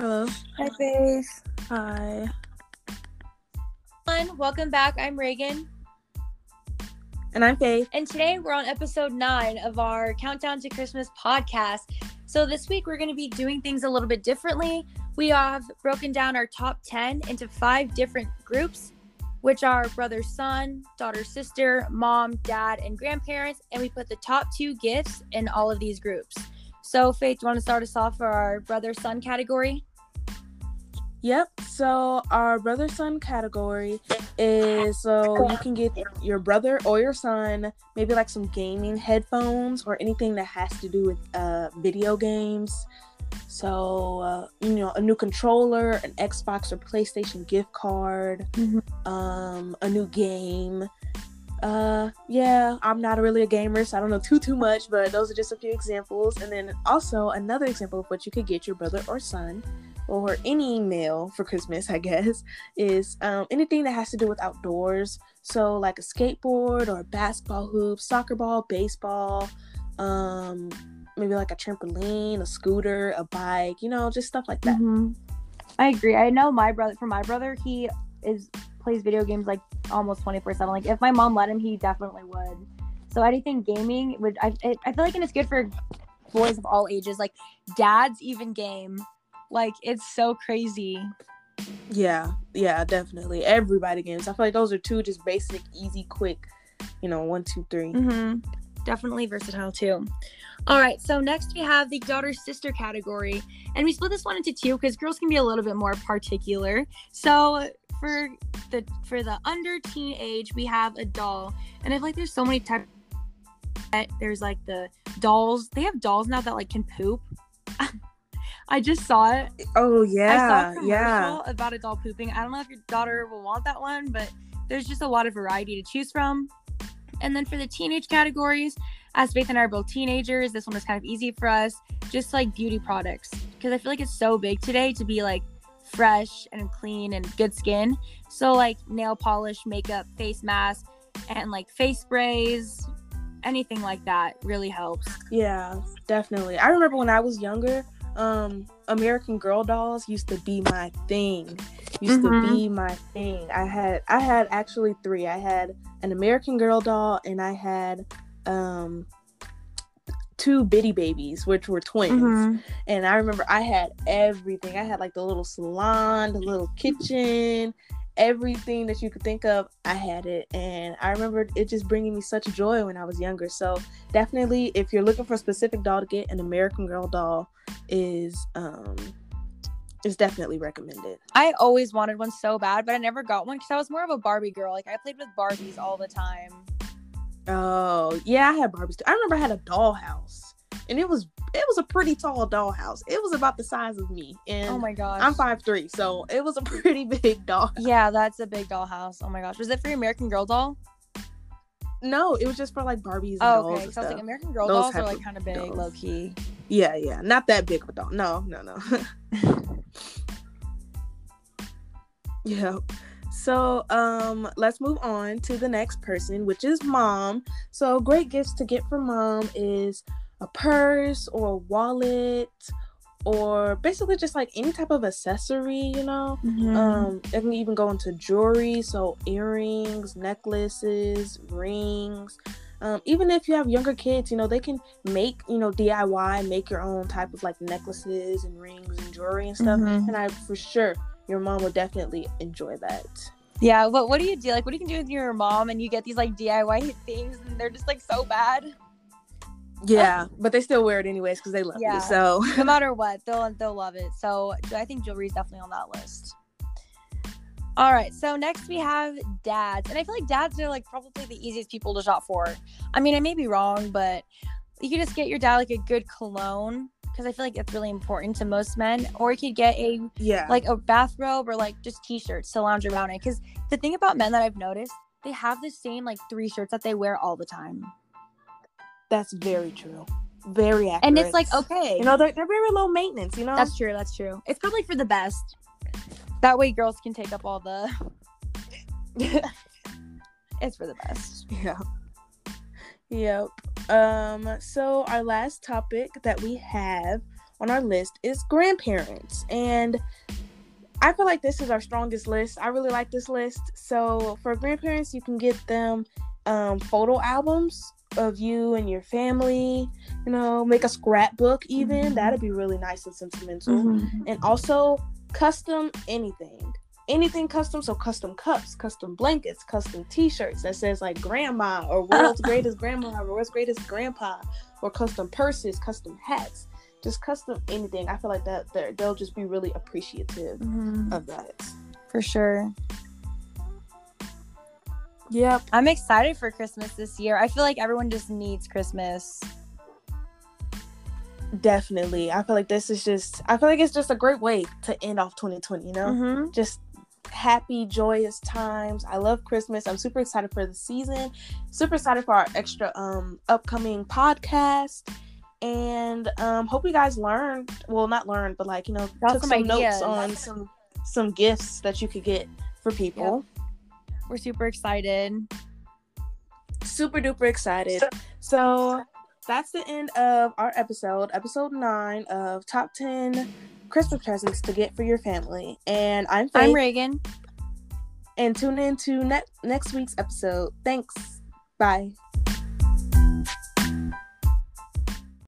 Hello. Hi, Faith. Hi. everyone. Welcome back. I'm Reagan. And I'm Faith. And today we're on episode nine of our Countdown to Christmas podcast. So this week we're going to be doing things a little bit differently. We have broken down our top 10 into five different groups, which are brother, son, daughter, sister, mom, dad, and grandparents. And we put the top two gifts in all of these groups. So, Faith, do you want to start us off for our brother, son category? Yep. So our brother son category is so you can get your brother or your son maybe like some gaming headphones or anything that has to do with uh, video games. So uh, you know a new controller, an Xbox or PlayStation gift card, um, a new game. Uh, yeah, I'm not really a gamer, so I don't know too too much, but those are just a few examples. And then also another example of what you could get your brother or son or any male for Christmas, I guess, is um, anything that has to do with outdoors. So, like a skateboard or a basketball hoop, soccer ball, baseball, um, maybe like a trampoline, a scooter, a bike, you know, just stuff like that. Mhm. I agree. I know my brother. For my brother, he is plays video games like almost twenty four seven. Like if my mom let him, he definitely would. So anything gaming would. I I feel like and it's good for boys of all ages. Like dads even game. Like it's so crazy. Yeah, yeah, definitely. Everybody games. I feel like those are two just basic, easy, quick, you know, one, two, three. Mm-hmm. Definitely versatile too. All right, so next we have the daughter sister category, and we split this one into two because girls can be a little bit more particular. So for the for the under teenage, we have a doll, and I feel like there's so many types. There's like the dolls. They have dolls now that like can poop. I just saw it. Oh I saw yeah, yeah. about a doll pooping. I don't know if your daughter will want that one, but there's just a lot of variety to choose from. And then for the teenage categories, as Faith and I are both teenagers, this one was kind of easy for us. Just like beauty products, because I feel like it's so big today to be like fresh and clean and good skin. So like nail polish, makeup, face mask, and like face sprays, anything like that really helps. Yeah, definitely. I remember when I was younger, um, American Girl dolls used to be my thing. Used Mhm. to be my thing. I had I had actually three. I had an American Girl doll and I had um two bitty babies, which were twins. Mm-hmm. And I remember I had everything. I had like the little salon, the little kitchen, everything that you could think of. I had it. And I remember it just bringing me such joy when I was younger. So definitely, if you're looking for a specific doll to get, an American Girl doll is um is definitely recommended. I always wanted one so bad, but I never got one because I was more of a Barbie girl. Like I played with Barbies all the time. Oh yeah, I had Barbies too. I remember I had a dollhouse, and it was it was a pretty tall dollhouse. It was about the size of me, and Oh my gosh. I'm five three, so it was a pretty big doll. Yeah, that's a big dollhouse. Oh my gosh. Was it for your American Girl doll? No, it was just for like Barbies and Oh, okay. So I was like, American Girl Those dolls are like kind of big, dolls. low key. yeah, yeah, not that big of a doll. No, no, no. yeah. So, um, let's move on to the next person, which is mom. So, great gifts to get from mom is a purse or a wallet or basically just like any type of accessory, you know. Mm-hmm. Um, it can even go into jewelry, so earrings, necklaces, rings. Um, even if you have younger kids, you know, they can make, you know, DIY, make your own type of like necklaces and rings and jewelry and stuff. Mhm. And I, for sure, your mom would definitely enjoy that. Yeah, but what do you do? Like, what do you can do with your mom and you get these like DIY things and they're just like so bad? Yeah, but they still wear it anyways because they love Yeah. you. So, No matter what, they'll they'll love it. So I think jewelry is definitely on that list. All right, so next we have dads, and I feel like dads are like probably the easiest people to shop for. I mean, I may be wrong, but you could just get your dad like a good cologne because I feel like it's really important to most men, or you could get a yeah, like a bathrobe or like just t-shirts to lounge around in. Because the thing about men that I've noticed, they have the same like three shirts that they wear all the time, that's very true. Very accurate. and it's like okay, you know, they're, they're very low maintenance, you know? That's true. That's true. It's probably for the best. That way, girls can take up all the. it's for the best. Yeah. Yep. Um, so our last topic that we have on our list is grandparents. And I feel like this is our strongest list. I really like this list. So for grandparents, you can get them um, photo albums of you and your family. You know, make a scrapbook even. Mm-hmm. That'd be really nice and sentimental. Mm-hmm. And also custom anything. Anything custom, so custom cups, custom blankets, custom T-shirts that says like grandma or world's greatest grandma or world's greatest grandpa, or custom purses, custom hats just custom anything. I feel like that they'll just be really appreciative mm-hmm. of that. For sure. Yep. I'm excited for Christmas this year. I feel like everyone just needs Christmas. Definitely. I feel like this is just I feel like it's just a great way to end off 2020, you know? Mm-hmm. Just happy, joyous times. I love Christmas. I'm super excited for the season. Super excited for our extra um upcoming podcast and um hope you guys learned well not learned but like you know Got took some, some notes on some some gifts that you could get for people yep. We're super excited. Super duper excited. So that's the end of our episode episode 9 of top 10 christmas presents to get for your family. And i'm Faith, i'm reagan. And tune in to ne- next week's episode. Thanks. Bye